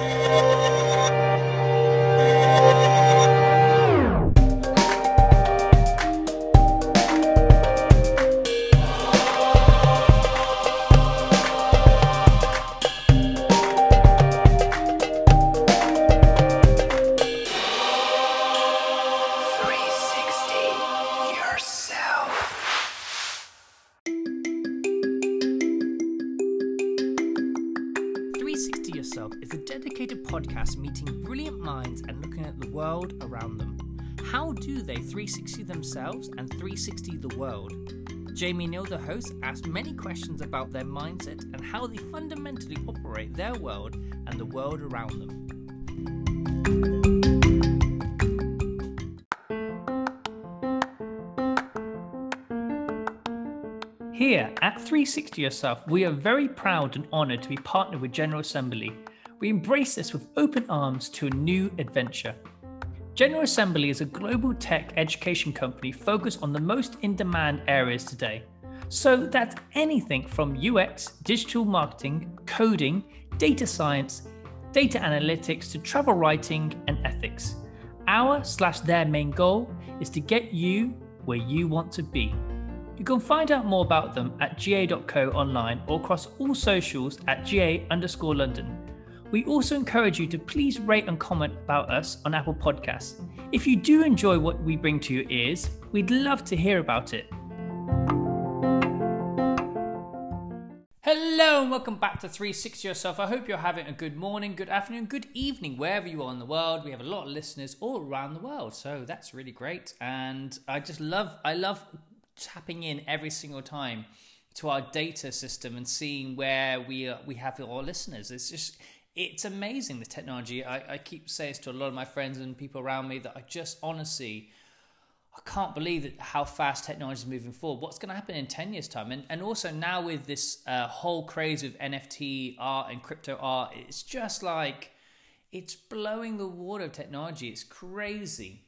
Yourself the world? Jamie Neal, the host, asks many questions about their mindset and how they fundamentally operate their world and the world around them. Here at 360 Yourself, we are very proud and honoured to be partnered with General Assembly. We embrace this with open arms to a new adventure. General Assembly is a global tech education company focused on the most in demand areas today. So that's anything from UX, digital marketing, coding, data science, data analytics to travel writing and ethics. Our slash their main goal is to get you where you want to be. You can find out more about them at ga.co online or across all socials at ga underscore London. We also encourage you to please rate and comment about us on Apple Podcasts. If you do enjoy what we bring to your ears, we'd love to hear about it. Hello and welcome back to 360 Yourself. I hope you're having a good morning, good afternoon, good evening, wherever you are in the world. We have a lot of listeners all around the world, so that's really great. And I just love, I love tapping in every single time to our data system and seeing where we are, we have our listeners. It's just it's amazing the technology. I, I keep saying this to a lot of my friends and people around me that I just honestly I can't believe that how fast technology is moving forward. What's going to happen in 10 years' time? And, and also now with this uh, whole craze of NFT art and crypto art, it's just like it's blowing the water of technology. It's crazy.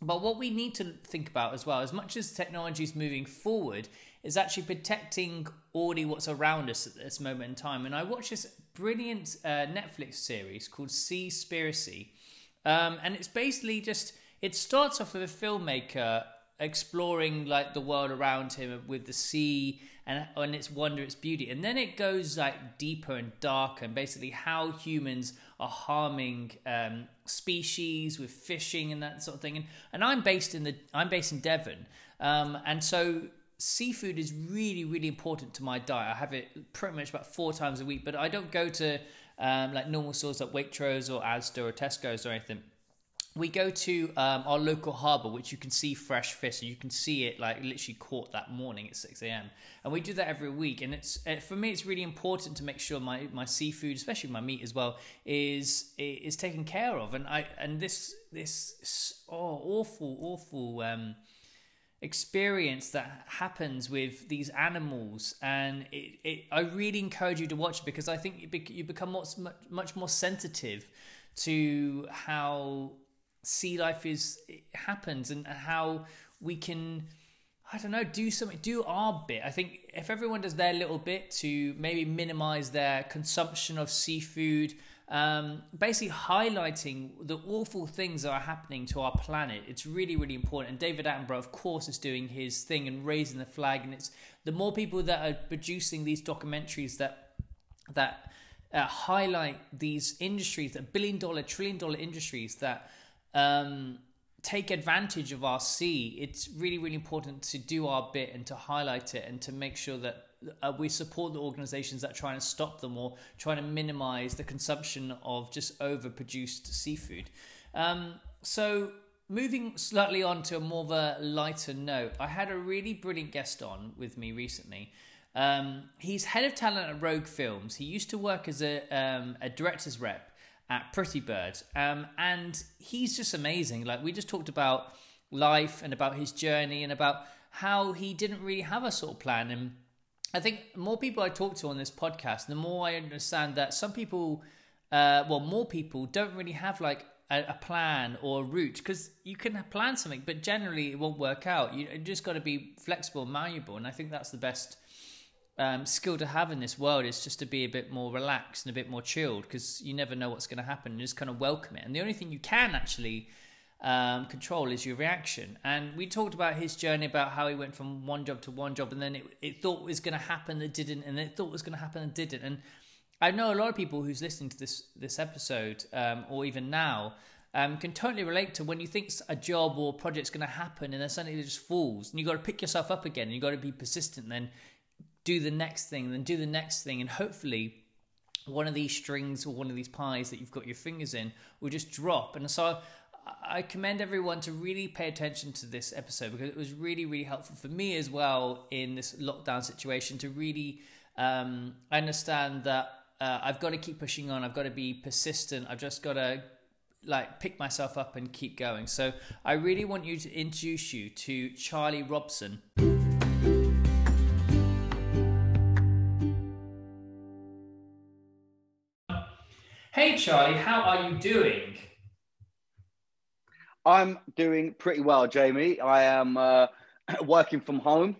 But what we need to think about as well, as much as technology is moving forward, is actually protecting already what's around us at this moment in time. And I watched this brilliant uh, Netflix series called Seaspiracy. Um, and it's basically just, it starts off with a filmmaker exploring like the world around him with the sea and, and its wonder, its beauty. And then it goes like deeper and darker and basically how humans are harming um, species with fishing and that sort of thing. And, and I'm based in the I'm based in Devon, um, and so seafood is really really important to my diet. I have it pretty much about four times a week, but I don't go to um, like normal stores like Waitrose or Asda or Tesco's or anything we go to um, our local harbour, which you can see fresh fish. So you can see it like literally caught that morning at six a.m. And we do that every week. And it's for me, it's really important to make sure my, my seafood, especially my meat as well, is is taken care of. And I and this this oh awful awful um, experience that happens with these animals, and it, it I really encourage you to watch because I think you become much much more sensitive to how sea life is happens and how we can I don't know, do something, do our bit. I think if everyone does their little bit to maybe minimize their consumption of seafood, um, basically highlighting the awful things that are happening to our planet, it's really, really important. And David Attenborough, of course, is doing his thing and raising the flag. And it's the more people that are producing these documentaries that that uh, highlight these industries, that billion dollar, trillion dollar industries that um, take advantage of our sea, it's really, really important to do our bit and to highlight it and to make sure that uh, we support the organizations that are trying to stop them or trying to minimize the consumption of just overproduced seafood. Um, so, moving slightly on to a more of a lighter note, I had a really brilliant guest on with me recently. Um, he's head of talent at Rogue Films. He used to work as a, um, a director's rep at Pretty Bird. Um, and he's just amazing. Like, we just talked about life and about his journey and about how he didn't really have a sort of plan. And I think more people I talk to on this podcast, the more I understand that some people, uh, well, more people don't really have like a, a plan or a route because you can plan something, but generally it won't work out. You, just got to be flexible, malleable. And I think that's the best um, skill to have in this world is just to be a bit more relaxed and a bit more chilled because you never know what's going to happen and just kind of welcome it. And the only thing you can actually um, control is your reaction. And we talked about his journey about how he went from one job to one job, and then it, it thought was going to happen that didn't, and it thought was going to happen and didn't. And I know a lot of people who's listening to this this episode, um, or even now, um, can totally relate to when you think a job or project's going to happen, and then suddenly it just falls, and you got to pick yourself up again, and you got to be persistent. Then do the next thing, then do the next thing, and hopefully one of these strings or one of these pies that you've got your fingers in will just drop. And so I commend everyone to really pay attention to this episode because it was really, really helpful for me as well in this lockdown situation to really um, understand that uh, I've got to keep pushing on. I've got to be persistent. I've just got to like pick myself up and keep going. So I really want you to introduce you to Charlie Robson. Hey Charlie, how are you doing? I'm doing pretty well, Jamie. I am uh, working from home,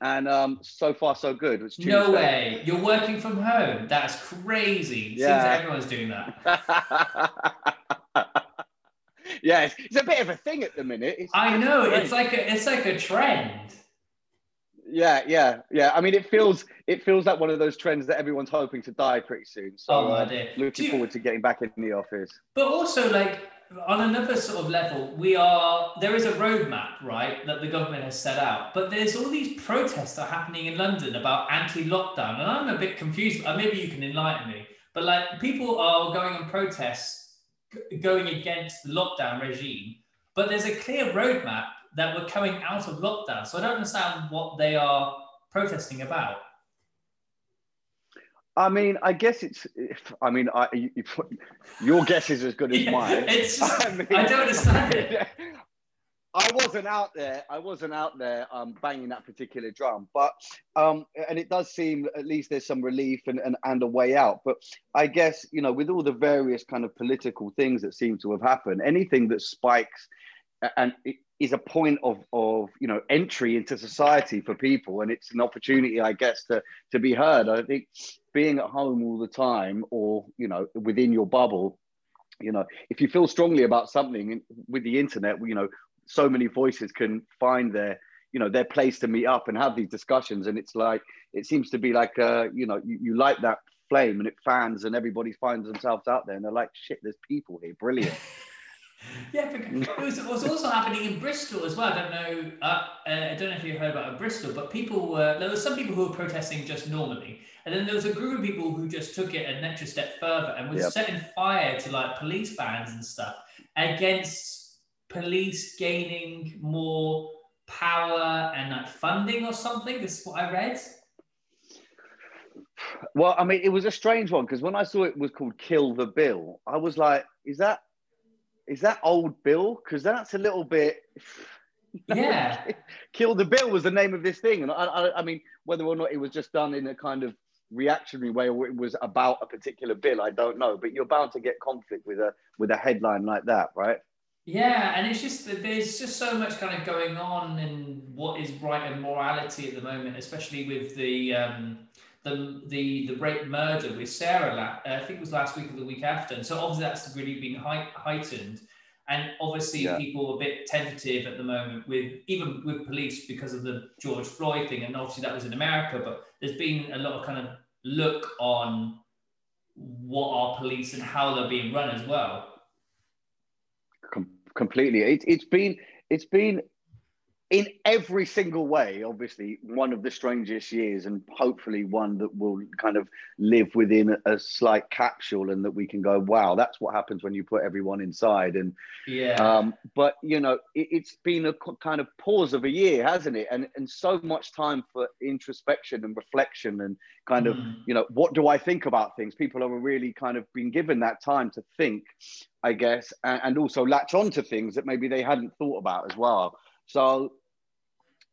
and um, so far so good. It's no way, you're working from home. That's crazy. Yeah. Seems everyone's doing that. yeah, it's, it's, a bit of a thing at the minute. It's, I know. It's like a, it's like a trend. Yeah, yeah, yeah. I mean, it feels it feels like one of those trends that everyone's hoping to die pretty soon. So, oh, uh, looking you, forward to getting back in the office. But also, like, on another sort of level, we are there is a roadmap, right, that the government has set out, but there's all these protests are happening in London about anti-lockdown, and I'm a bit confused. Maybe you can enlighten me. But like, people are going on protests, going against the lockdown regime, but there's a clear roadmap that we're coming out of lockdown. So I don't understand what they are protesting about. I mean, I guess it's. If, I mean, I, you, you, your guess is as good as yeah, mine. It's just, I, mean, I don't understand it. I wasn't out there. I wasn't out there um, banging that particular drum, but um, and it does seem at least there's some relief and, and and a way out. But I guess you know, with all the various kind of political things that seem to have happened, anything that spikes and is a point of of you know entry into society for people, and it's an opportunity, I guess, to to be heard. I think being at home all the time or you know within your bubble you know if you feel strongly about something with the internet you know so many voices can find their you know their place to meet up and have these discussions. And it's like it seems to be like uh you know you, you light that flame and it fans and everybody finds themselves out there and they're like shit there's people here. Brilliant yeah, it was, it was also happening in Bristol as well. I don't know. Uh, uh, I don't know if you heard about Bristol, but people were there were some people who were protesting just normally, and then there was a group of people who just took it an extra step further and was yep. setting fire to like police vans and stuff against police gaining more power and like funding or something. This is what I read. Well, I mean, it was a strange one because when I saw it was called "Kill the Bill," I was like, "Is that is that old Bill? Because that's a little bit. Yeah. Kill the Bill was the name of this thing, and I, I, I, mean, whether or not it was just done in a kind of reactionary way or it was about a particular bill, I don't know. But you're bound to get conflict with a with a headline like that, right? Yeah, and it's just that there's just so much kind of going on in what is right and morality at the moment, especially with the um, the the the rape murder with Sarah. Uh, I think it was last week or the week after, and so obviously that's really been heightened. And obviously, yeah. people are a bit tentative at the moment with even with police because of the George Floyd thing, and obviously that was in America. But there's been a lot of kind of look on what are police and how they're being run as well. Com- completely, it, it's been it's been in every single way, obviously, one of the strangest years, and hopefully one that will kind of live within a slight capsule, and that we can go, wow, that's what happens when you put everyone inside. And yeah, um, but you know, it, has been a kind of pause of a year, hasn't it? And and so much time for introspection and reflection, and kind of, mm. you know, what do I think about things? People have really kind of been given that time to think, I guess, and, and also latch on to things that maybe they hadn't thought about as well. So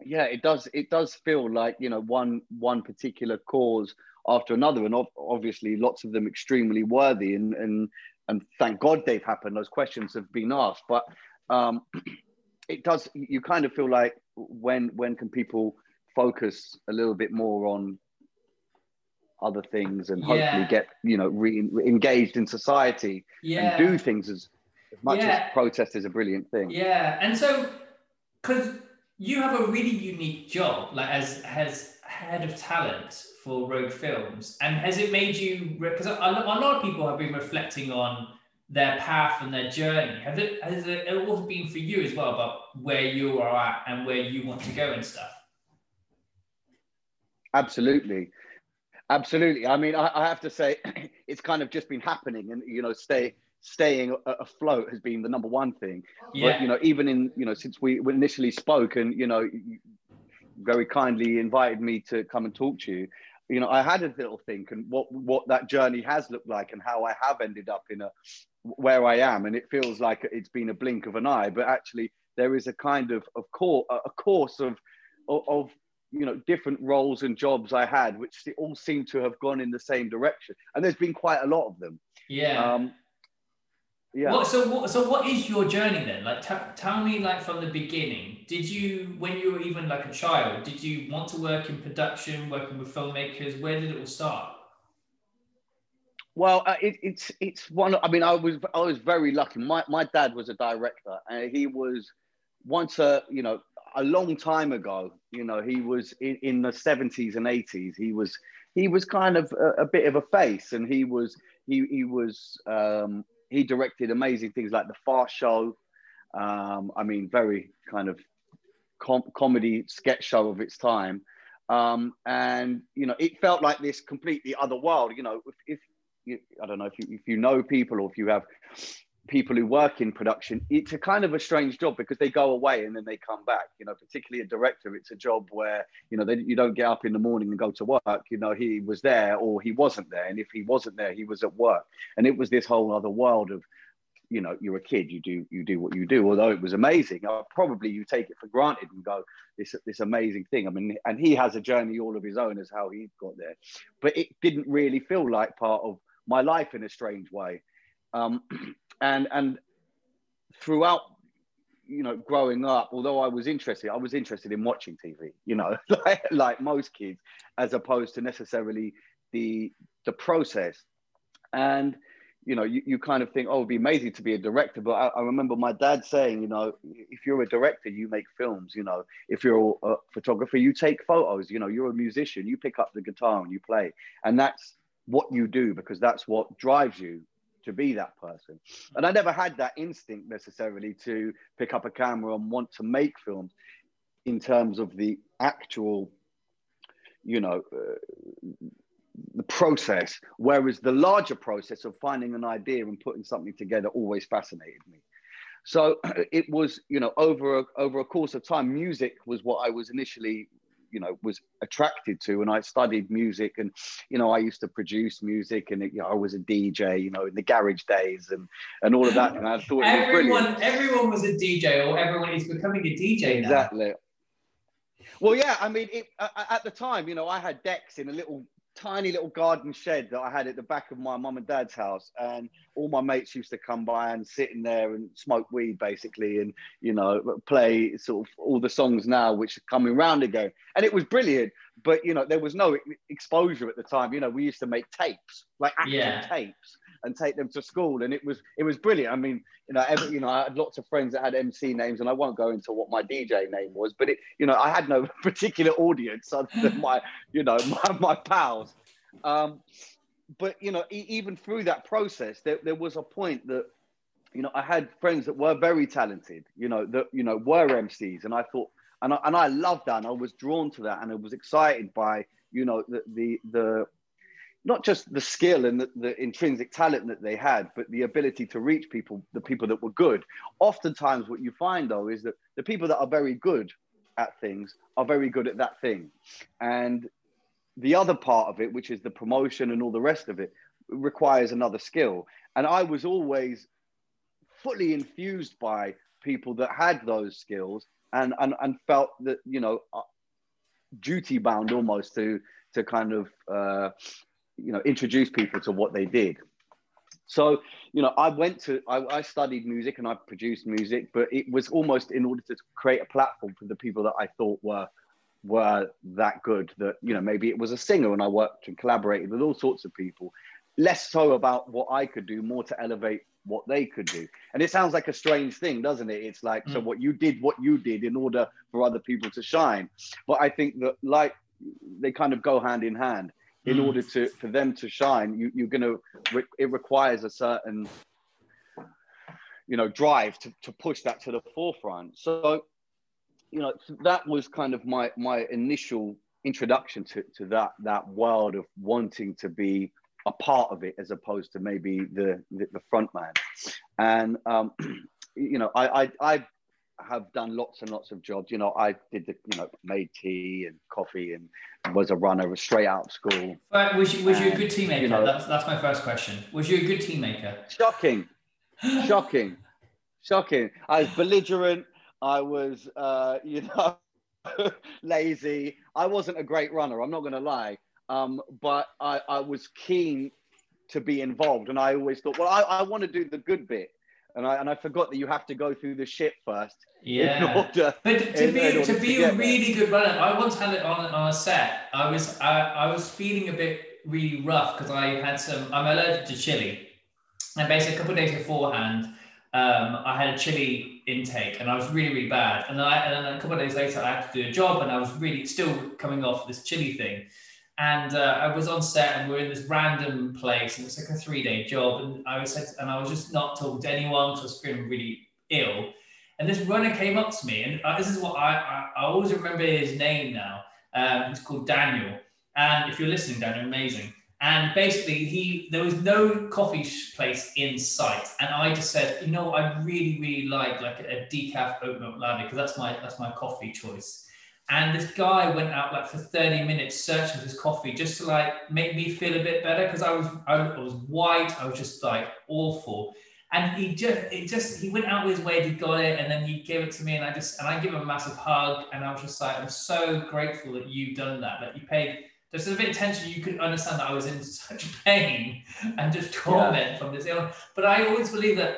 yeah, it does. It does feel like you know one one particular cause after another, and obviously lots of them extremely worthy, and and and thank God they've happened. Those questions have been asked, but um, it does. You kind of feel like when when can people focus a little bit more on other things and hopefully yeah. get you know re- engaged in society yeah. and do things as, as much yeah. as protest is a brilliant thing yeah and so because you have a really unique job like as as head of talent for rogue films. And has it made you because a, a lot of people have been reflecting on their path and their journey. Has it has it also been for you as well about where you are at and where you want to go and stuff? Absolutely. Absolutely. I mean, I, I, have to say, it's kind of just been happening, and you know, stay staying afloat has been the number one thing. Yeah. But you know, even in you know, since we initially spoke, and you know, very kindly invited me to come and talk to you. You know, I had a little think and what what that journey has looked like, and how I have ended up in a where I am, and it feels like it's been a blink of an eye. But actually, there is a kind of of course a course of of you know different roles and jobs I had, which all seem to have gone in the same direction. And there's been quite a lot of them. Yeah. Um, yeah. What, so what? So what is your journey then? Like, t- tell me, like from the beginning. Did you, when you were even like a child, did you want to work in production, working with filmmakers? Where did it all start? Well, uh, it, it's it's one. I mean, I was I was very lucky. My my dad was a director, and he was once a you know a long time ago. You know, he was in, in the seventies and eighties. He was he was kind of a, a, bit of a face, and he was he he was um, he directed amazing things like the Fast Show. Um, I mean, very kind of com- comedy sketch show of its time. Um, and you know, it felt like this completely other world. You know, if, if you, I don't know if you if you know people or if you have people who work in production, it's a kind of a strange job because they go away and then they come back. You know, particularly a director, it's a job where you know they, you don't get up in the morning and go to work. You know, he was there or he wasn't there, and if he wasn't there, he was at work. And it was this whole other world of, you know, you're a kid, you do you do what you do. Although it was amazing, probably you take it for granted and go this this amazing thing. I mean, and he has a journey all of his own as how he got there, but it didn't really feel like part of my life in a strange way. Um, and and throughout you know growing up although i was interested i was interested in watching tv you know like, like most kids as opposed to necessarily the the process. And you know you, you kind of think oh it'd be amazing to be a director. But I, I, remember my dad saying you know if you're a director you make films you know. If you're a photographer you take photos you know. You're a musician you pick up the guitar and you play. And that's what you do because that's what drives you to be that person. And I never had that instinct necessarily to pick up a camera and want to make films in terms of the actual, you know, uh, the process. Whereas the larger process of finding an idea and putting something together always fascinated me. So it was, you know, over a, over a course of time, music was what I was initially you know was attracted to and i studied music and you know i used to produce music and it, you know, i was a dj you know in the garage days and and all of that and i thought everyone everyone was a dj or everyone is becoming a dj now. exactly well yeah i mean it, at the time you know i had decks in a little tiny little garden shed that I had at the back of my mum and dad's house, and all my mates used to come by and sit in there and smoke weed, basically, and you know play sort of all the songs now which are coming round again, and it was brilliant. But you know there was no exposure at the time. You know we used to make tapes, like actual yeah. tapes, and take them to school, and it was it was brilliant. I mean, you know, every, you know, I had lots of friends that had MC names, and I won't go into what my DJ name was, but it, you know, I had no particular audience other than my, you know, my, my pals. Um, but you know, e- even through that process, there, there was a point that you know, I had friends that were very talented, you know, that, you know, were MCs. And I thought, and I, and I loved that. And I was drawn to that. And I was excited by, you know, the, the, the not just the skill and the, the, intrinsic talent that they had, but the ability to reach people, the people that were good. Oftentimes, what you find though is that the people that are very good at things are very good at that thing. And the other part of it, which is the promotion and all the rest of it, requires another skill. And I was always fully infused by people that had those skills and, and, and felt that, you know, duty bound almost to, to kind of, uh, you know introduce people to what they did so you know i went to I, I, studied music and i produced music but it was almost in order to create a platform for the people that i thought were were that good that you know maybe it was a singer and I worked and collaborated with all sorts of people. Less so about what I could do, more to elevate what they could do. And it sounds like a strange thing, doesn't it? It's like mm. so what you did, what you did in order for other people to shine. But I think that like they kind of go hand in hand. In mm. order to for them to shine, you, you're gonna it requires a certain you know drive to, to push that to the forefront. So you know that was kind of my my initial introduction to, to that that world of wanting to be a part of it as opposed to maybe the the, the front man and um, you know I, I i have done lots and lots of jobs. You know i did the you know made tea and coffee and was a runner straight out of school. But was you was and, you a good team maker you know, that's, that's my first question. Was you a good team maker shocking. Shocking. Shocking. I was belligerent. I was, uh, you know, lazy. I wasn't a great runner. I'm not going to lie, um, but I, I was keen to be involved, and I always thought, well, I, I want to do the good bit. And I, and I forgot that you have to go through the shit first. Yeah. Order, but to in, be in to be to a really there. good runner, I once had it on on a set. I was I, I was feeling a bit really rough because I had some. I'm allergic to chili, and basically a couple of days beforehand, um, I had a chili intake and I was really, really bad. And then, I, and then a couple of days later, I had to do a job and I was really still coming off this chili thing. And uh, I was on set and we are in this random place and it's like a three day job. And I was and I was just not talking to anyone because I was feeling really ill. And this runner came up to me, and uh, this is what I, I, I always remember his name now. Um, he's called Daniel. And if you're listening, Daniel, amazing. And basically, he there was no coffee place in sight, and I just said, you know, I really, really like like a decaf oat milk latte because that's my that's my coffee choice. And this guy went out like for 30 minutes searching for his coffee just to like make me feel a bit better because I was I was white, I was just like awful. And he just it just he went out with his way, he got it, and then he gave it to me, and I just and I give him a massive hug, and I was just like, I'm so grateful that you've done that, that you paid there's a bit of tension. You could understand that I was in such pain and just torment yeah. from this illness. But I always believe that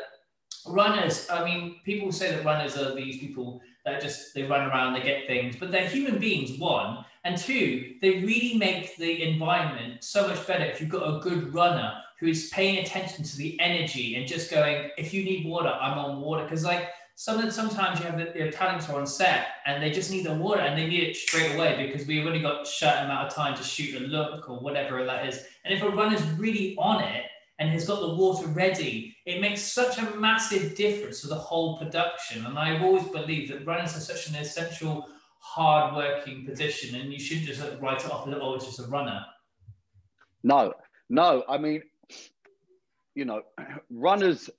runners, I mean, people say that runners are these people that just they run around, they get things, but they're human beings, one. And two, they really make the environment so much better if you've got a good runner who is paying attention to the energy and just going, if you need water, I'm on water. Because like some sometimes you have the, the talents are on set and they just need the water and they need it straight away because we've only got a certain amount of time to shoot a look or whatever that is. And if a runner's really on it and has got the water ready, it makes such a massive difference to the whole production. And I've always believed that runners are such an essential, hard-working position, and you shouldn't just write it off as oh, it's just a runner. No, no. I mean, you know, runners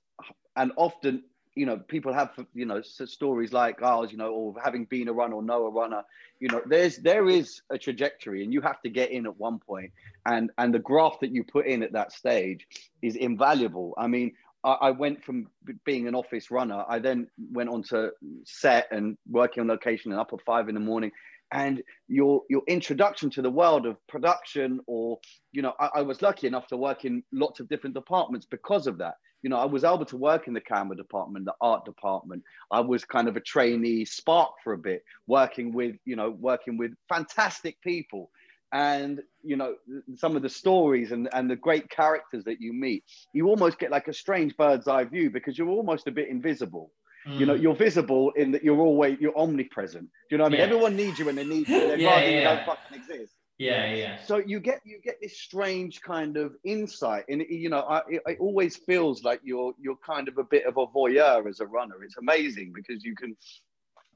and often you know, people have, you know, stories like ours, you know, or having been a runner or know a runner, you know, there's, there is a trajectory and you have to get in at one point and, and the graph that you put in at that stage is invaluable. I mean, I, I went from being an office runner. I then went on to set and working on location and up at five in the morning and your your introduction to the world of production or you know I, I, was lucky enough to work in lots of different departments because of that you know, I was able to work in the camera department, the art department. I was kind of a trainee spark for a bit, working with, you know, working with fantastic people. And, you know, some of the stories and, and the great characters that you meet, you almost get like a strange bird's eye view because you're almost a bit invisible. Mm. You know, mm. you're visible in that you're always, you're omnipresent. Do you know what I mean? Yeah. Everyone needs you when they need you. They're yeah, yeah. you don't fucking exist. Yeah, yeah. So you get you get this strange kind of insight, and you know, I, it, it, always feels like you're you're kind of a bit of a voyeur as a runner. It's amazing because you can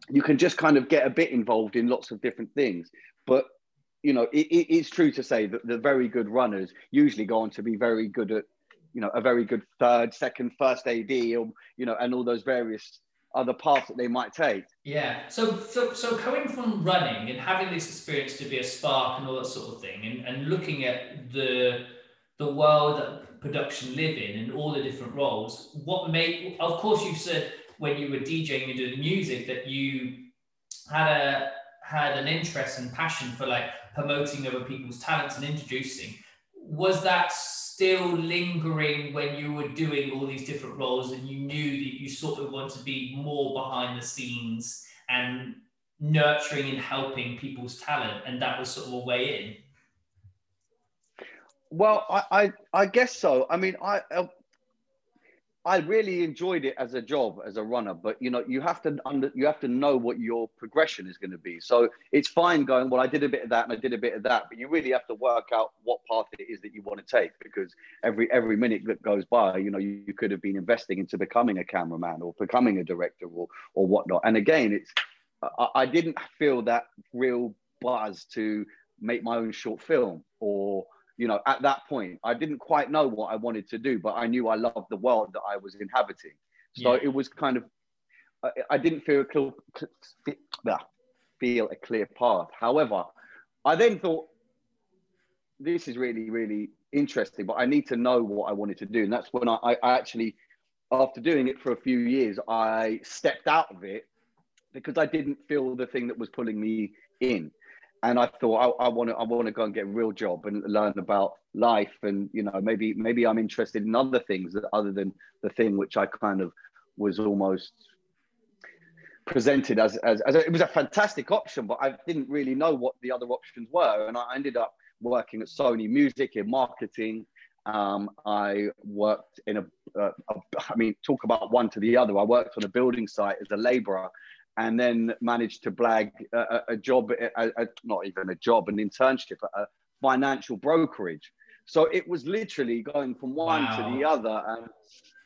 you can just kind of get a bit involved in lots of different things. But you know, it, it, it's true to say that the very good runners usually go on to be very good at you know a very good third, second, first AD, or you know, and all those various other paths that they might take. Yeah. So, so, so coming from running and having this experience to be a spark and all that sort of thing, and, and looking at the the world that production live in and all the different roles, what made? Of course, you said when you were DJing and doing music that you had a had an interest and passion for like promoting other people's talents and introducing. Was that still lingering when you were doing all these different roles and you knew that you sort of want to be more behind the scenes and nurturing and helping people's talent, and that was sort of a way in. Well, I, I, I guess so. I mean, I, I really enjoyed it as a job as a runner, but you know, you have to under, you have to know what your progression is going to be. So it's fine going, well, I did a bit of that and I did a bit of that, but you really have to work out what path it is that you want to take because every every minute that goes by, you know, you, you could have been investing into becoming a cameraman or becoming a director or or whatnot. And again, it's I, I didn't feel that real buzz to make my own short film or you know, at that point, I didn't quite know what I wanted to do, but I knew I loved the world that I was inhabiting. So yeah. it was kind of, I, I didn't feel a clear, feel a clear path. However, I then thought, this is really, really interesting, but I need to know what I wanted to do. And that's when I, I actually, after doing it for a few years, I stepped out of it because I didn't feel the thing that was pulling me in and I thought I want to I want to go and get a real job and learn about life and you know maybe maybe I'm interested in other things other than the thing which I kind of was almost presented as, as, as a, it was a fantastic option but I didn't really know what the other options were. And I ended up working at Sony Music in marketing. Um, I worked in a, uh, a, I mean, talk about one to the other. I worked on a building site as a labourer and then managed to blag a, a job, a, a, not even a job, an internship at a financial brokerage. So it was literally going from one wow. to the other. And,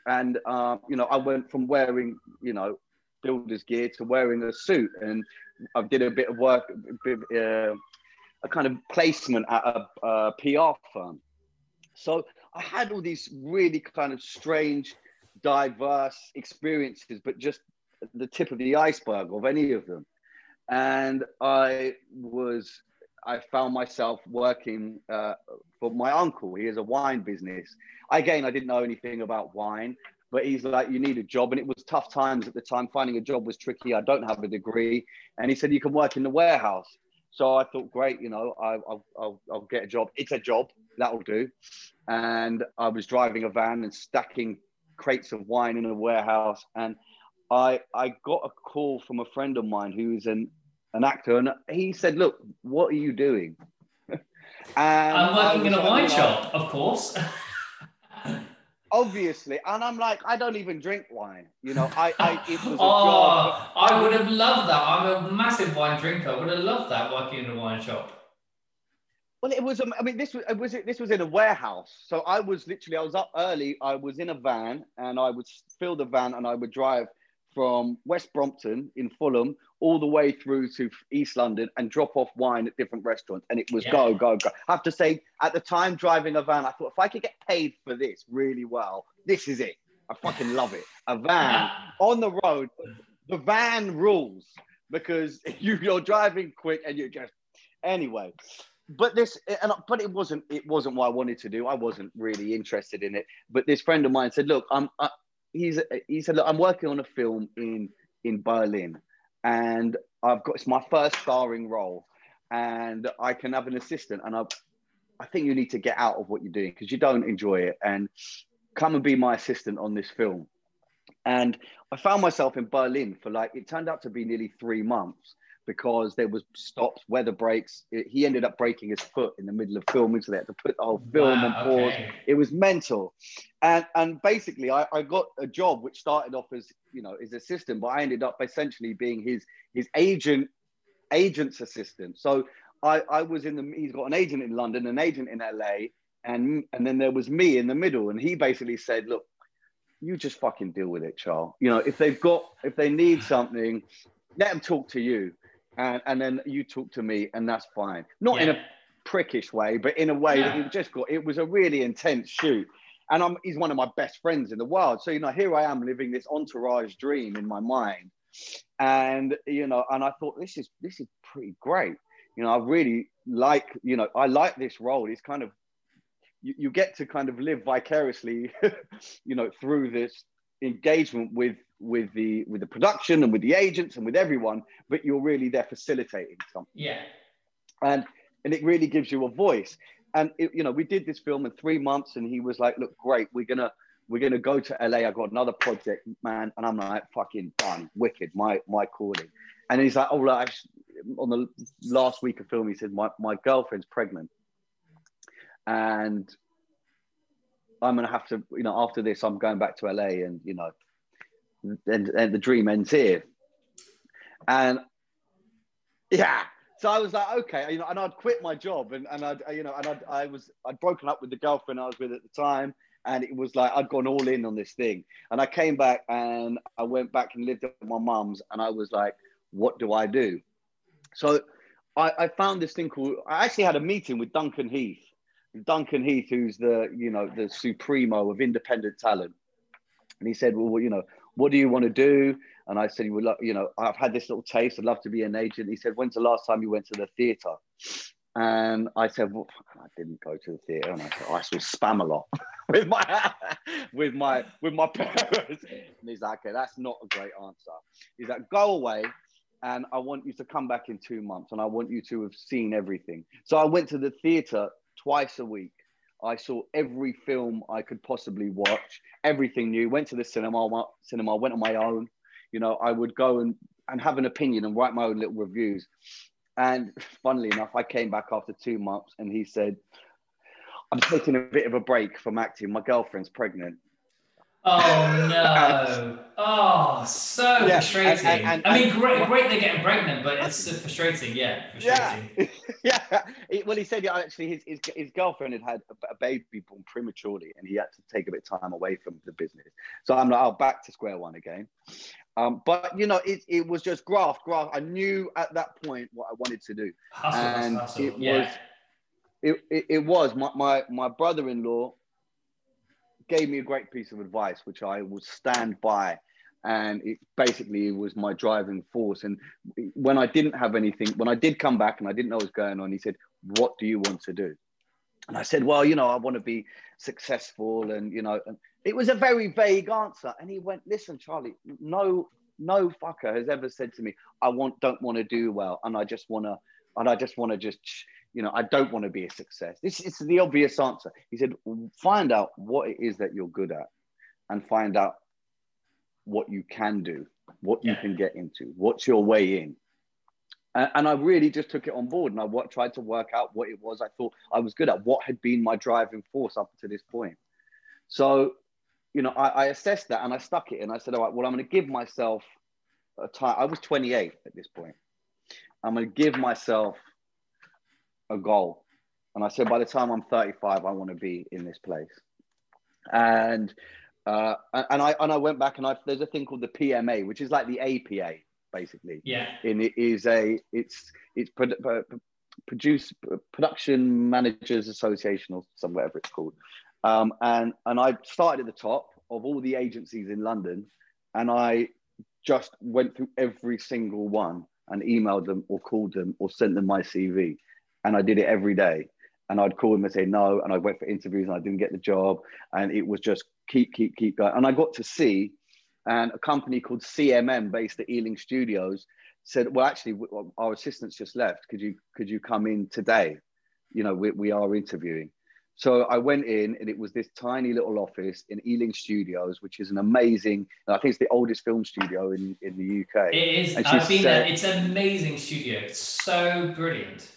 and uh, you know, I went from wearing, you know, builder's gear to wearing a suit. And I did a bit of work, a, bit, uh, a kind of placement at a, a PR firm. So I had all these really kind of strange, diverse experiences, but just the tip of the iceberg of any of them. And I was, I found myself working uh, for my uncle. He has a wine business. Again, I didn't know anything about wine, but he's like, you need a job. And it was tough times at the time. Finding a job was tricky. I don't have a degree. And he said, you can work in the warehouse. So I thought, great, you know, I, will I'll, I'll get a job. It's a job, that'll do. And I was driving a van and stacking crates of wine in a warehouse. And I I got a call from a friend of mine who's an an actor, and he said, "Look, what are you doing?" I'm working in a wine shop, of course. obviously, and I'm like, I don't even drink wine. You know, I, I it was. oh, I would have loved that. I'm a massive wine drinker. I would have loved that working in a wine shop. Well, it was. Um, I mean, this was. Was it, This was in a warehouse. So I was literally. I was up early. I was in a van, and I would fill the van, and I would drive from West Brompton in Fulham all the way through to East London and drop off wine at different restaurants. And it was yeah. go, go, go. I have to say, at the time driving a van, I thought if I could get paid for this really well, this is it. I fucking love it. A van on the road. The van rules because you, you're driving quick and you're just anyway. But this, and but it wasn't. It wasn't what I wanted to do. I wasn't really interested in it. But this friend of mine said, "Look, I'm. I, he's he said, look, I'm working on a film in in Berlin, and I've got it's my first starring role, and I can have an assistant, and I I think you need to get out of what you're doing because you don't enjoy it, and come and be my assistant on this film. And I found myself in Berlin for like it turned out to be nearly three months, because there was stops, weather breaks. It, he ended up breaking his foot in the middle of filming, so they had to put the whole film wow, on pause. Okay. It was mental, and and basically, I, I got a job which started off as you know his assistant, but I ended up essentially being his his agent, agent's assistant. So I I was in the he's got an agent in London, an agent in LA, and and then there was me in the middle, and he basically said, look. You just fucking deal with it, Charles. You know, if they've got, if they need something, let them talk to you and, and then you talk to me, and that's fine. Not yeah. in a prickish way, but in a way yeah. that you just got. It was a really intense shoot, and I'm he's one of my best friends in the world. So you know, here I am living this entourage dream in my mind, and you know, and I thought this is this is pretty great. You know, I really like you know I like this role. It's kind of you, you get to kind of live vicariously, you know, through this engagement with with the with the production and with the agents and with everyone, but you're really there facilitating something. Yeah. And and it really gives you a voice. And it, you know, we did this film in three months, and he was like, "Look, great, we're gonna we're gonna go to LA. I got another project, man, and I'm like, fucking done, wicked, my my calling. And he's like, oh, like, on the last week of film, he said, my my girlfriend's pregnant, and I'm gonna have to, you know, after this, I'm going back to LA, and you know, and, and the dream ends here. And yeah, so I was like, okay, you know, and I'd quit my job, and and I'd, you know, and I'd, I was I'd broken up with the girlfriend I was with at the time, and it was like I'd gone all in on this thing. And I came back and I went back and lived at my mum's, and I was like, what do I do? So I, I found this thing called. I actually had a meeting with Duncan Heath. Duncan Heath, who's the you know the supremo of independent talent, and he said, well, you know, what do you want to do? And I said, well, you know, I've had this little taste. I'd love to be an agent. He said, when's the last time you went to the theatre? And I said, well, I didn't go to the theatre. And I said, I saw Spamalot with my with my with my parents. And he's like, okay, that's not a great answer. He's like, go away. And I want you to come back in two months and I want you to have seen everything. So I went to the theatre twice a week. I saw every film I could possibly watch, everything new. Went to the cinema, cinema, went on my own. You know, I would go and, and have an opinion and write my own little reviews. And funnily enough, I came back after two months and he said, I'm taking a bit of a break from acting. My girlfriend's pregnant. Oh no! Oh, so yeah, frustrating. And, and, and, I mean, great, great they're getting pregnant, but it's so frustrating. Yeah, frustrating. Yeah, yeah. well, he said yeah, actually his, his, his girlfriend had had a baby born prematurely, and he had to take a bit of time away from the business. So I'm like, oh, back to square one again. Um, but you know, it, it was just graft, graft. I knew at that point what I wanted to do, hustle, and hustle. it yeah. was, it, it, it was my my, my brother-in-law gave me a great piece of advice, which I will stand by. And it basically was my driving force. And when I didn't have anything, when I did come back and I didn't know what was going on, he said, What do you want to do? And I said, Well, you know, I want to be successful. And, you know, and it was a very vague answer. And he went, Listen, Charlie, no, no fucker has ever said to me, I want, don't want to do well. And I just want to, and I just want to just you know, I don't want to be a success. This is the obvious answer. He said, find out what it is that you're good at and find out what you can do, what you can get into, what's your way in. And, and, I really just took it on board and I what, tried to work out what it was I thought I was good at, what had been my driving force up to this point. So, you know, I, I assessed that and I stuck it and I said, all right, well, I'm going to give myself a time. I was 28 at this point. I'm going to give myself a goal. And I said, by the time I'm 35, I want to be in this place. And uh, and I and I went back and I there's a thing called the PMA, which is like the APA basically. Yeah. And it is a it's it's produce production managers association or some whatever it's called. Um, and and I started at the top of all the agencies in London, and I just went through every single one and emailed them or called them or sent them my CV and I did it every day. And I'd call him and say no, and I went for interviews and I didn't get the job, and it was just keep, keep, keep going. And I got to see, and a company called CMM based at Ealing Studios said, "Well, actually, our assistants just left. Could you could you come in today? You know, we, we are interviewing." So I went in, and it was this tiny little office in Ealing Studios, which is an amazing. I think it's the oldest film studio in, in the UK. It is. I've been said, there. It's an amazing studio. It's so brilliant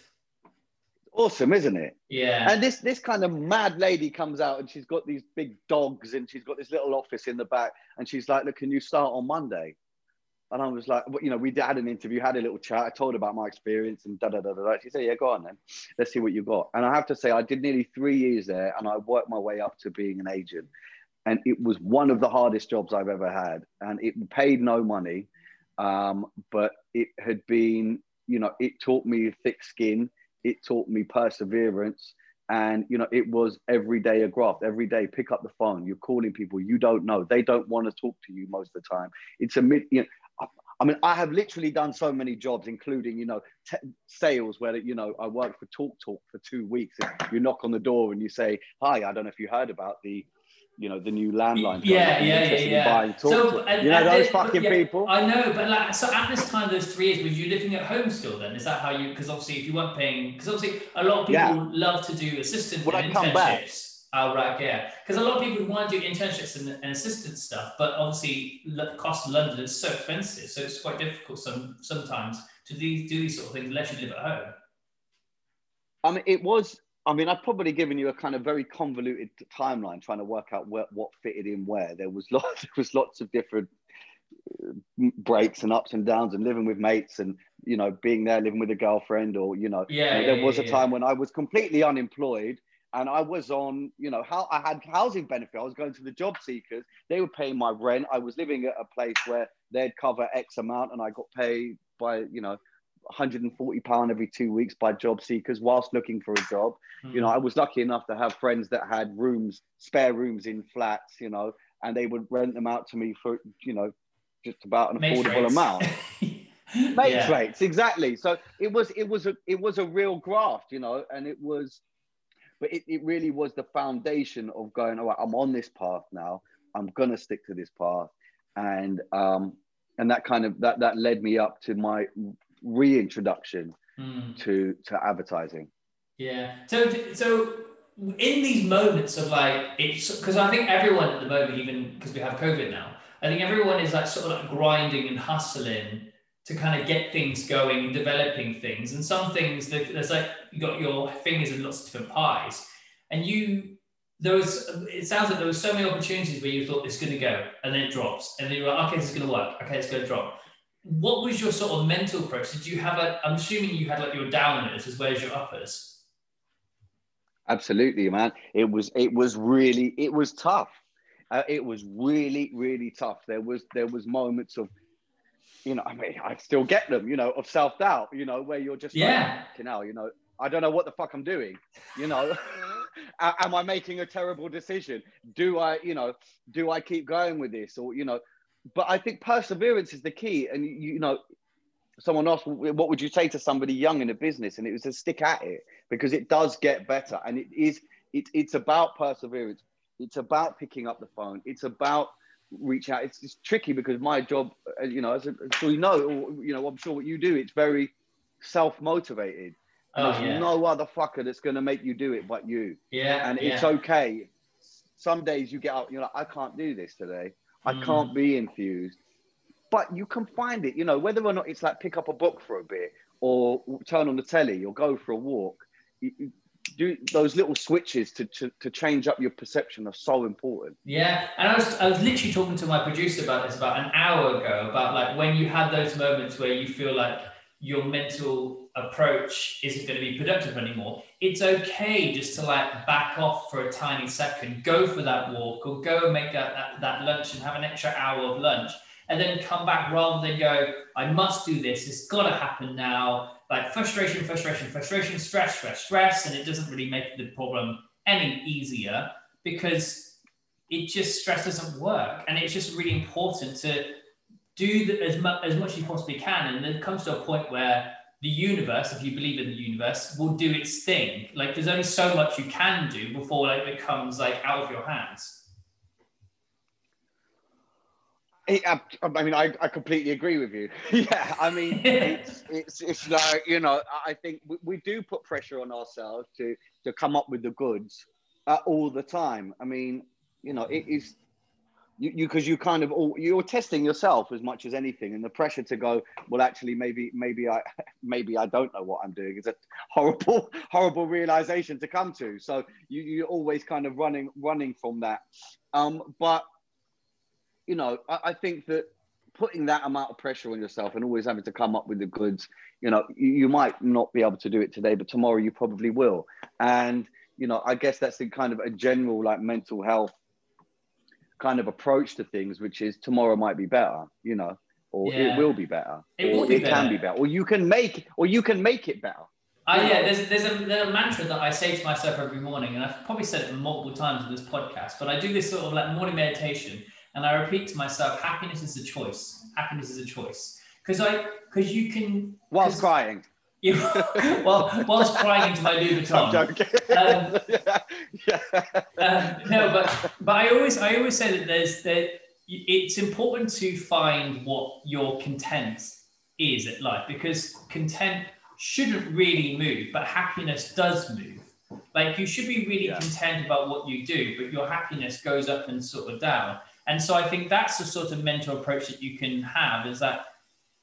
awesome, isn't it? Yeah. And this this kind of mad lady comes out and she's got these big dogs and she's got this little office in the back and she's like, "Look, can you start on Monday?" And I was like, well, you know, we had an interview, had a little chat. I told her about my experience and da da da da. She said, "Yeah, go on then. Let's see what you got." And I have to say, I did nearly three years there, and I worked my way up to being an agent. And it was one of the hardest jobs I've ever had, and it paid no money, um, but it had been, you know, it taught me thick skin it taught me perseverance and you know it was every day a graft every day pick up the phone you're calling people you don't know they don't want to talk to you most of the time it's a you know I mean, I have literally done so many jobs, including, you know, sales where, you know, I worked for Talk Talk for two weeks. You knock on the door and you say, Hi, I don't know if you heard about the you know the new landline. Yeah, yeah, yeah, yeah. So, and, you know those fucking yeah, people. I know, but like, so at this time, those three years, were you living at home still? Then is that how you? Because obviously, if you weren't paying, because obviously, a lot of people yeah. love to do assistant when I come back. Oh, right, yeah. Because a lot of people want to do internships and, and assistant stuff, but obviously, the cost of London is so expensive. So it's quite difficult some, sometimes to do, do these sort of things unless you live at home. I mean, it was. I mean, I've probably given you a kind of very convoluted timeline trying to work out what, what fitted in where. There was lots. There was lots of different uh, breaks and ups and downs, and living with mates, and you know, being there, living with a girlfriend, or you know, yeah, there yeah, was yeah, a time when I was completely unemployed and I was on, you know, how I had housing benefit. I was going to the job seekers. They were paying my rent. I was living at a place where they'd cover X amount, and I got paid by, you know, 140 pound every two weeks by job seekers whilst looking for a job. Mm. You know, I was lucky enough to have friends that had rooms, spare rooms in flats. You know, and they would rent them out to me for, you know, just about an Mates affordable rates. amount. Mates Yeah. rates, exactly. So it was, it was a, it was a real graft, you know, and it was but it, it really was the foundation of going all right i'm on this path now i'm going to stick to this path and um and that kind of that that led me up to my reintroduction Mm. to to advertising Yeah. So, so in these moments of like, it's because I think everyone at the moment, even because we have COVID now, I think everyone is like sort of like grinding and hustling to kind of get things going and developing things. And some things that there's like you got your fingers in lots of different pies, and you there was it sounds like there was so many opportunities where you thought it's going to go and then it drops and then you're like okay this is going to work okay it's going to drop what was your sort of mental approach? Did you have like i'm assuming you had like your downers as well as your uppers? Absolutely man. It was it was really it was tough. Uh, it was really really tough. There was there was moments of you know i mean i still get them you know of self-doubt you know where you're just Yeah. like, you know you know. I don't know what the fuck i'm doing you know. Am i making a terrible decision? Do i you know do i keep going with this? Or you know but i think perseverance is the key. And you, know someone asked what would you say to somebody young in a business? And it was to stick at it because it does get better. And it is it, it's about perseverance. It's about picking up the phone. It's about reach out. It's, it's tricky because my job uh, you know as, a, as we know or, you know i'm sure what you do it's very self-motivated. Oh there's yeah. no other fucker that's going to make you do it but you. Yeah and yeah. it's okay. Some days you get up you're like i can't do this today i Mm. can't be infused but you can find it you know whether or not it's like pick up a book for a bit or turn on the telly or go for a walk you, you do those little switches to, to to change up your perception are so important Yeah, and I was I was literally talking to my producer about this about an hour ago about like when you have those moments where you feel like your mental approach isn't going to be productive anymore. It's okay just to like back off for a tiny second, go for that walk or go and make that, that, that lunch and have an extra hour of lunch and then come back rather than go, I must do this, it's got to happen now. Like frustration, frustration, frustration, stress, stress, stress, and it doesn't really make the problem any easier because it just stress doesn't work and it's just really important to do the, as, mu- as much as you possibly can and it comes to a point where the universe if you believe in the universe will do its thing like there's only so much you can do before like, it comes like out of your hands I, I, mean, I, I completely agree with you. yeah, I mean, it's, it's it's like you know, I think we, we do put pressure on ourselves to to come up with the goods uh, all the time. I mean, you know, it is you because you, kind of all you're testing yourself as much as anything, and the pressure to go, well, actually, maybe maybe I maybe I don't know what I'm doing is a horrible horrible realization to come to. So you you're always kind of running running from that. Um, but you know, I, I think that putting that amount of pressure on yourself and always having to come up with the goods, you know, you, you might not be able to do it today, but tomorrow you probably will. And, you know, I guess that's the kind of a general like mental health kind of approach to things, which is tomorrow might be better, you know, or Yeah. it will be better. It or will be it can be better. Or you can make or you can make it better. Uh, yeah, there's, there's, a, there's a mantra that I say to myself every morning, and I've probably said it multiple times in this podcast, but I do this sort of like morning meditation, and I repeat to myself, happiness is a choice. Happiness is a choice. Because I, because you can, Whilst crying. You, well, whilst crying into my Louis I'm Vuitton. joking. Um, yeah. Um, no, but but I always I always say that there's that it's important to find what your content is at life because content shouldn't really move, but happiness does move. Like you should be really Yeah. content about what you do, but your happiness goes up and sort of down. And so I think that's the sort of mental approach that you can have is that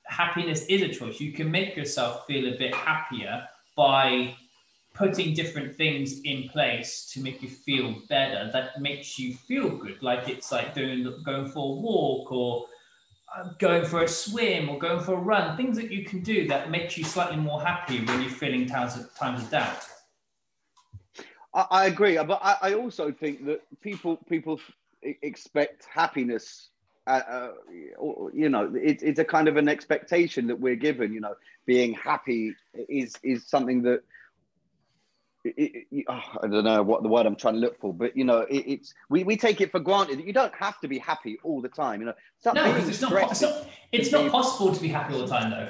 happiness is a choice. You can make yourself feel a bit happier by putting different things in place to make you feel better that makes you feel good like it's like doing going for a walk or uh, going for a swim or going for a run things that you can do that makes you slightly more happy when you're feeling times of, times of doubt I, I agree, but I, I also think that people people expect happiness. Uh, uh, you know, it, it's a kind of an expectation that we're given. You know, being happy is is something that it, it, oh, I don't know what the word I'm trying to look for, but you know, it, it's we, we take it for granted that you don't have to be happy all the time. You know, no because it's not, it's not it's not possible to be happy all the time though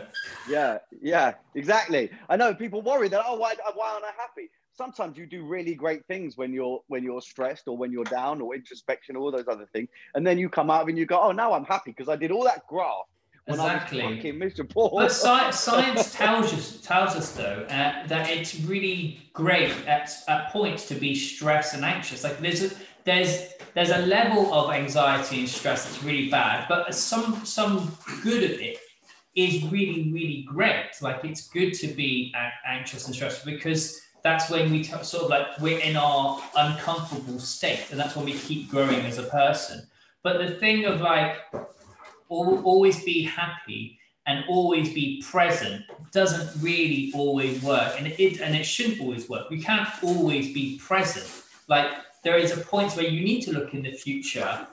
yeah, yeah, exactly. I know people worry that oh, why, why aren't I happy? Sometimes you do really great things when you're when you're stressed or when you're down or introspection, or all those other things, and then you come out and you go, oh, now I'm happy because I did all that graft when exactly I was fucking miserable. But sci- science tells us tells us though uh, that it's really great at, at points to be stressed and anxious. Like there's a, there's there's a level of anxiety and stress that's really bad, but some some good of it is really really great. Like it's good to be anxious and stressed because that's when we t- sort of like we're in our uncomfortable state, and that's when we keep growing as a person. But the thing of like always be happy and always be present doesn't really always work and it and it shouldn't always work. We can't always be present. Like there is a point where you need to look in the future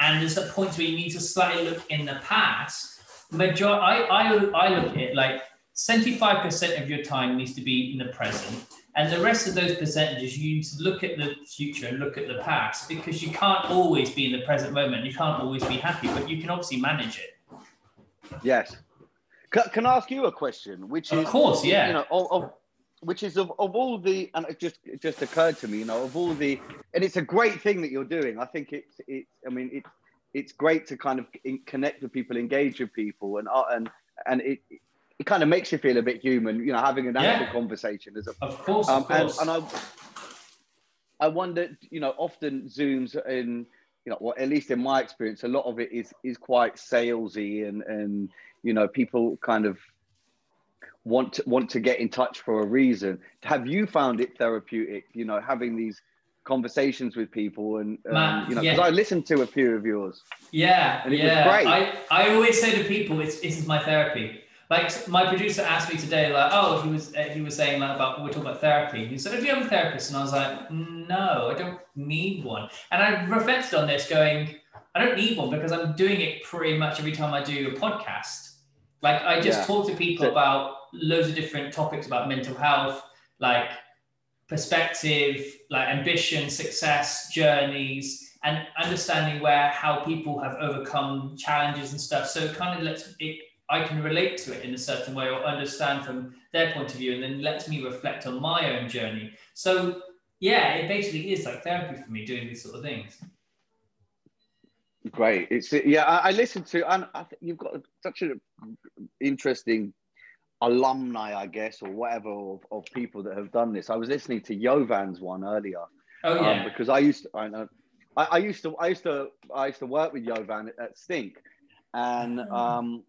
and there's a point where you need to slightly look in the past. Major I, I i look at it like 75% of your time needs to be in the present and the rest of those percentages you need to look at the future and look at the past because you can't always be in the present moment you can't always be happy but you can obviously manage it yes. Can, can I ask you a question? Which is, Of course, yeah. You know, of, of which is of, of all the, and it just it just occurred to me, you know, of all the, and it's a great thing that you're doing. I think it's it's. I mean, it's it's great to kind of in, connect with people, engage with people, and uh, and and it it kind of makes you feel a bit human, you know, having an Yeah. actual conversation as a Of course, um, of and, course. and I, I wonder, you know, often Zooms in, you know, well, at least in my experience, a lot of it is is quite salesy, and and you know, people kind of want to want to get in touch for a reason. Have you found it therapeutic? You know, having these conversations with people, and um, Man, you know, because yeah. I listened to a few of yours. yeah, and it was yeah. great. I, I always say to people, it's, this is my therapy. Like my producer asked me today, like, oh, he was uh, he was saying like, about we're talking about therapy. He said, "Oh, do you have a therapist?" And I was like, "No, I don't need one." And I reflected on this, going, "I don't need one because I'm doing it pretty much every time I do a podcast. Like I just Yeah. talk to people about loads of different topics about mental health, like perspective, like ambition, success, journeys, and understanding where how people have overcome challenges and stuff. So it kind of lets it I can relate to it in a certain way or understand from their point of view, and then lets me reflect on my own journey. So yeah, it basically is like therapy for me doing these sort of things. Great. It's yeah. I, I listened to, and I think you've got such an interesting alumni, I guess, or whatever of, of people that have done this. I was listening to Yovan's one earlier Oh um, because I used to, I know, I, I used to, I used to, I used to work with Yovan at, at Stink, and Oh. um,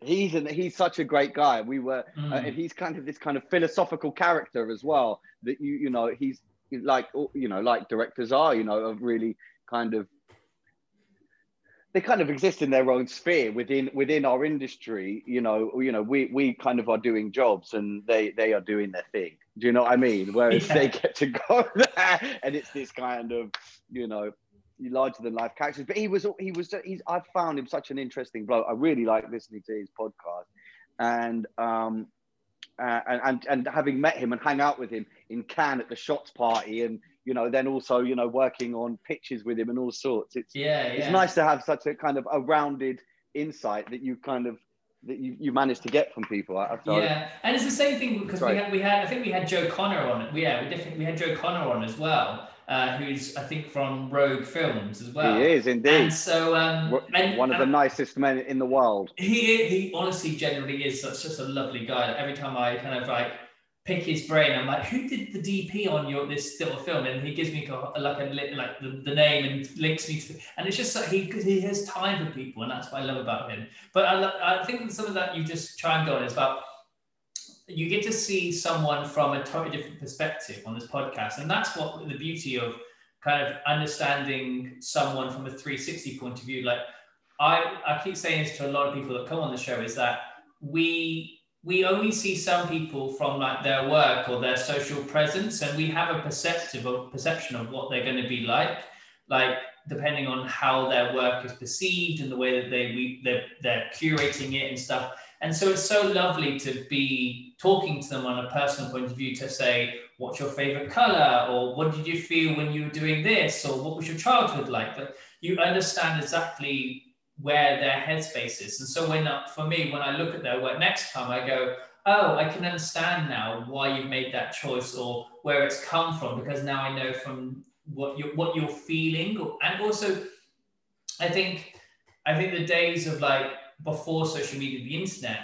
he's an, he's such a great guy. We were, uh, Mm. and he's kind of this kind of philosophical character as well. That you, you know, he's like, you know, like directors are, you know, of really kind of they kind of exist in their own sphere within within our industry you know you know we we kind of are doing jobs and they they are doing their thing do you know what i mean whereas Yeah. they get to go there and it's this kind of you know larger than life characters but he was he was he's i found him such an interesting bloke i really like listening to his podcast and um uh, and, and and having met him and hang out with him in Cannes at the shots party and you know then also you know working on pitches with him and all sorts it's yeah, yeah. it's nice to have such a kind of a rounded insight that you kind of that you, you manage to get from people. I, Yeah, and it's the same thing because we had we had I think we had Joe Connor on it. Yeah, we definitely we had Joe Connor on as well, uh, who's I think from Rogue Films as well. he is indeed And so um, One- and, one of the nicest men in the world. he he honestly generally is such just a lovely guy. Every time I kind of like pick his brain. I'm like, who did the DP on your this little film? And he gives me like a like the, the name and links me to, and it's just like he he has time for people, and that's what I love about him. But I, I think some of that you just try and go on is about you get to see someone from a totally different perspective on this podcast, and that's what the beauty of kind of understanding someone from a 360 point of view. Like I I keep saying this to a lot of people that come on the show is that we we only see some people from like their work or their social presence and we have a perceptive of, perception of what they're going to be like like depending on how their work is perceived and the way that they we, they're, they're curating it and stuff and so it's so lovely to be talking to them on a personal point of view to say what's your favorite color or what did you feel when you were doing this or what was your childhood like but you understand exactly where their headspace is. And so when uh, for me, when I look at their work next time, I go, oh, I can understand now why you've made that choice or where it's come from because now I know from what you're, what you're feeling. And also, I think I think the days of like before social media, the internet,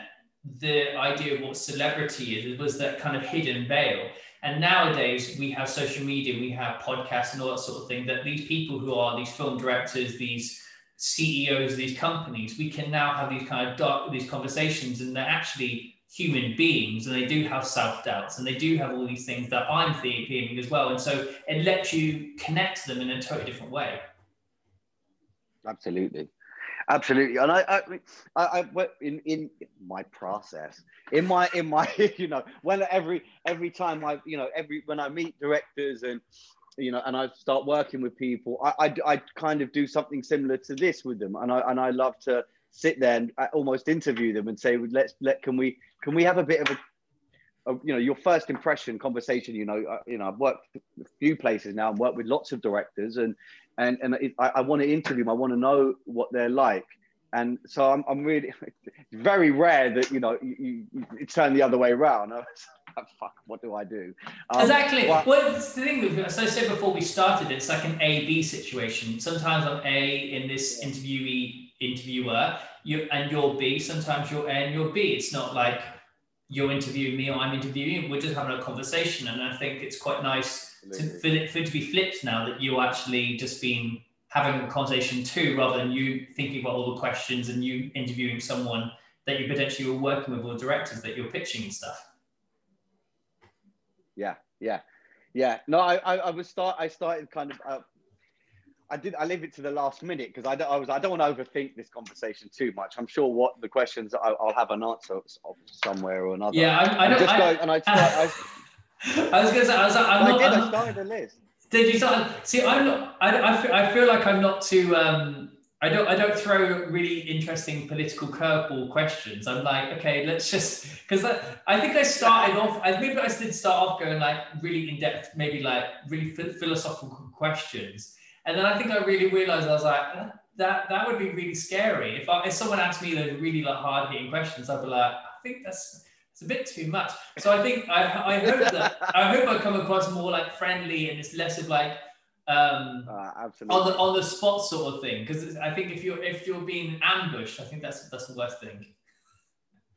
the idea of what celebrity is was that kind of hidden veil. And nowadays we have social media, we have podcasts and all that sort of thing. That these people who are these film directors, these CEOs of these companies, we can now have these kind of dark, these conversations, and they're actually human beings, and they do have self doubts, and they do have all these things that I'm feeling as well, and so it lets you connect to them in a totally different way. Absolutely, absolutely, and I, I, I, I in in my process, in my in my, you know, when every every time I, you know, every when I meet directors and you know, and I start working with people, I, I, I, kind of do something similar to this with them, and I and I love to sit there and uh, almost interview them and say, let's let can we can we have a bit of a, a you know, your first impression conversation. You know, uh, you know, I've worked a few places now and worked with lots of directors, and and and it, I, I want to interview them. I want to know what they're like. And so I'm, I'm really, very rare that, you know, you, you, you turn the other way around. fuck, what do I do? Um, exactly. Well, well, the thing, as I said before we started, it's like an A B situation. Sometimes I'm A in this interviewee interviewer, you and you're B. Sometimes you're A and you're B. It's not like you're interviewing me or I'm interviewing. We're just having a conversation, and I think it's quite nice to, for, it, for it to be flipped now that you actually just been having a conversation too, rather than you thinking about all the questions and you interviewing someone that you potentially were working with or directors that you're pitching and stuff yeah, yeah, yeah. No, I, I, I was start. I started kind of. Uh, I did. I leave it to the last minute because I, I was. I don't want to overthink this conversation too much. I'm sure what the questions I, will have an answer somewhere or another. Yeah, I, I don't. Just I, go, and I. Start, I, I was gonna say. I was like, I'm I not. did. I'm I started a list. Did you start? See, I'm not. I, I, feel, I feel like I'm not too. Um, I don't I don't throw really interesting political curveball questions. I'm like, okay, let's just because I, I think I started off. I maybe I did start off going like really in depth, maybe like really philosophical questions, and then I think I really realized I was like that that would be really scary if I, if someone asked me those really like hard hitting questions. I'd be like, I think that's it's a bit too much. So I think I I hope that I hope I come across more like friendly and it's less of like um, uh, absolutely. on the on the spot sort of thing. Because I think if you're if you're being ambushed, I think that's that's the worst thing.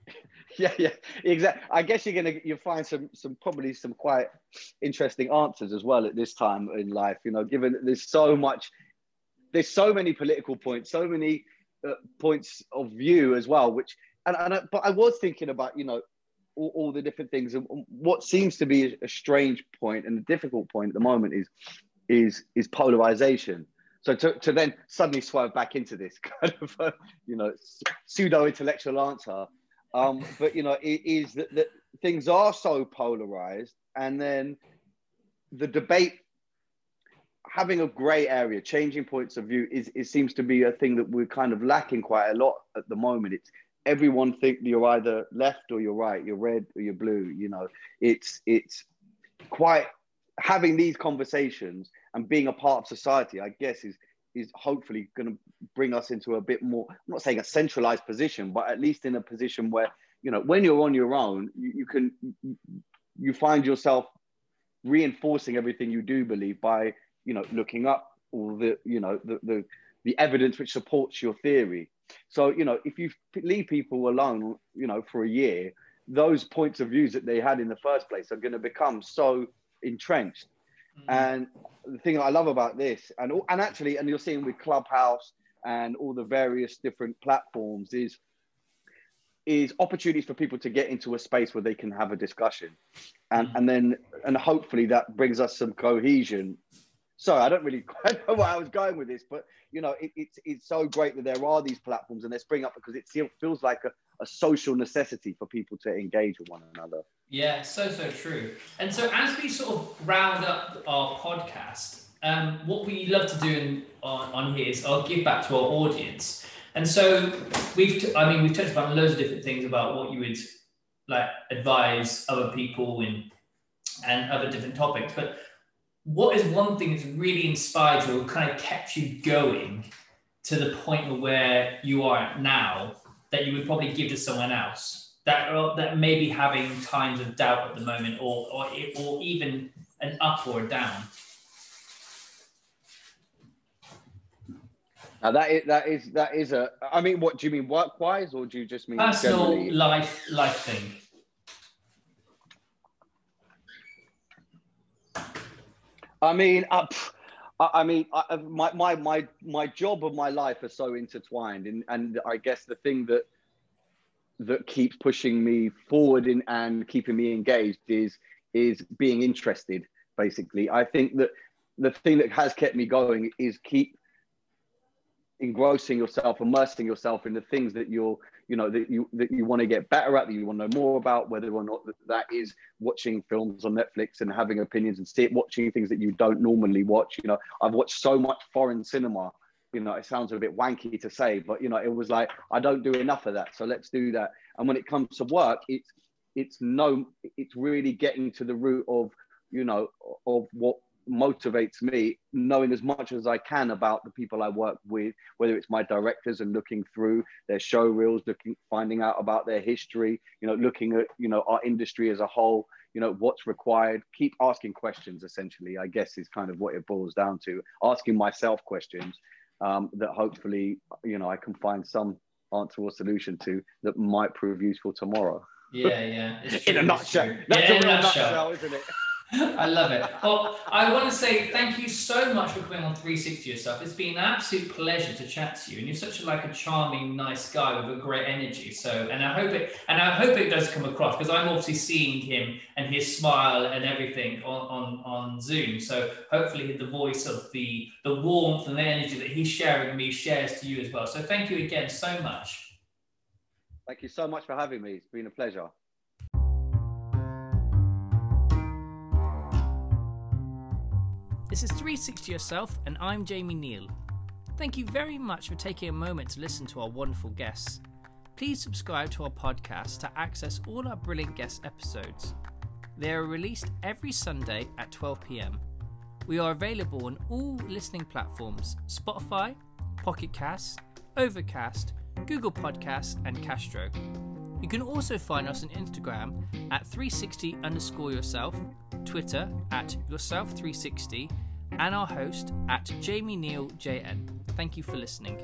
yeah, yeah, exactly. I guess you're gonna you'll find some some probably some quite interesting answers as well at this time in life. You know, given there's so much, there's so many political points, so many uh, points of view as well. Which and and I, but I was thinking about you know all, all the different things and what seems to be a, a strange point and a difficult point at the moment is is is polarization. So to, to then suddenly swerve back into this kind of uh, you know pseudo intellectual answer, um, but you know it is that, that things are so polarized, and then the debate having a gray area, changing points of view is it seems to be a thing that we're kind of lacking quite a lot at the moment. It's everyone think you're either left or you're right, you're red or you're blue. You know, it's it's quite having these conversations and being a part of society, I guess, is is hopefully going to bring us into a bit more. I'm not saying a centralized position, but at least in a position where you know when you're on your own, you, you can you find yourself reinforcing everything you do believe by you know looking up all the you know the the, the evidence which supports your theory. So you know if you leave people alone, you know for a year, those points of views that they had in the first place are going to become so entrenched. Mm-hmm. And the thing I love about this, and and actually, and you're seeing with Clubhouse and all the various different platforms, is is opportunities for people to get into a space where they can have a discussion, and mm-hmm. and then and hopefully that brings us some cohesion. So I don't really quite know where I was going with this, but you know, it, it's it's so great that there are these platforms and they spring up because it feels like a, a social necessity for people to engage with one another. Yeah, so so true. And so as we sort of round up our podcast, um, what we love to do in, on, on here is I'll give back to our audience. And so we've, t- I mean, we've touched about loads of different things about what you would like advise other people and and other different topics. But what is one thing that's really inspired you or kind of kept you going to the point where you are now that you would probably give to someone else that are, that may be having times of doubt at the moment or, or, or even an up or a down? Now that is that is that is a. I mean, what do you mean work wise, or do you just mean personal generally? life life thing? I mean, uh, I mean, I, my, my, my, my job and my life are so intertwined. And, and I guess the thing that, that keeps pushing me forward in, and keeping me engaged is, is being interested, basically. I think that the thing that has kept me going is keep engrossing yourself, immersing yourself in the things that you're, you know, that you that you want to get better at, that you want to know more about, whether or not that, that is watching films on Netflix and having opinions and see, watching things that you don't normally watch. You know, I've watched so much foreign cinema. You know, it sounds a bit wanky to say, but you know, it was like I don't do enough of that, so let's do that. And when it comes to work, it's it's no, it's really getting to the root of you know of what motivates me knowing as much as I can about the people I work with, whether it's my directors and looking through their show reels, looking, finding out about their history, you know, looking at, you know, our industry as a whole, you know, what's required, keep asking questions essentially, I guess is kind of what it boils down to, asking myself questions um, that hopefully, you know, I can find some answer or solution to that might prove useful tomorrow. Yeah, yeah. in a nutshell. That's yeah, a real nutshell. nutshell, isn't it? I love it. Well, I want to say thank you so much for coming on 360 yourself. It's been an absolute pleasure to chat to you, and you're such a, like a charming, nice guy with a great energy. So, and I hope it, and I hope it does come across because I'm obviously seeing him and his smile and everything on, on on Zoom. So, hopefully, the voice of the the warmth and the energy that he's sharing me shares to you as well. So, thank you again so much. Thank you so much for having me. It's been a pleasure. This is 360 Yourself, and I'm Jamie Neal. Thank you very much for taking a moment to listen to our wonderful guests. Please subscribe to our podcast to access all our brilliant guest episodes. They are released every Sunday at 12 pm. We are available on all listening platforms Spotify, Pocket Cast, Overcast, Google Podcasts, and Castro. You can also find us on Instagram at 360 underscore yourself, Twitter at yourself360, and our host at Jamie Neal JN. Thank you for listening.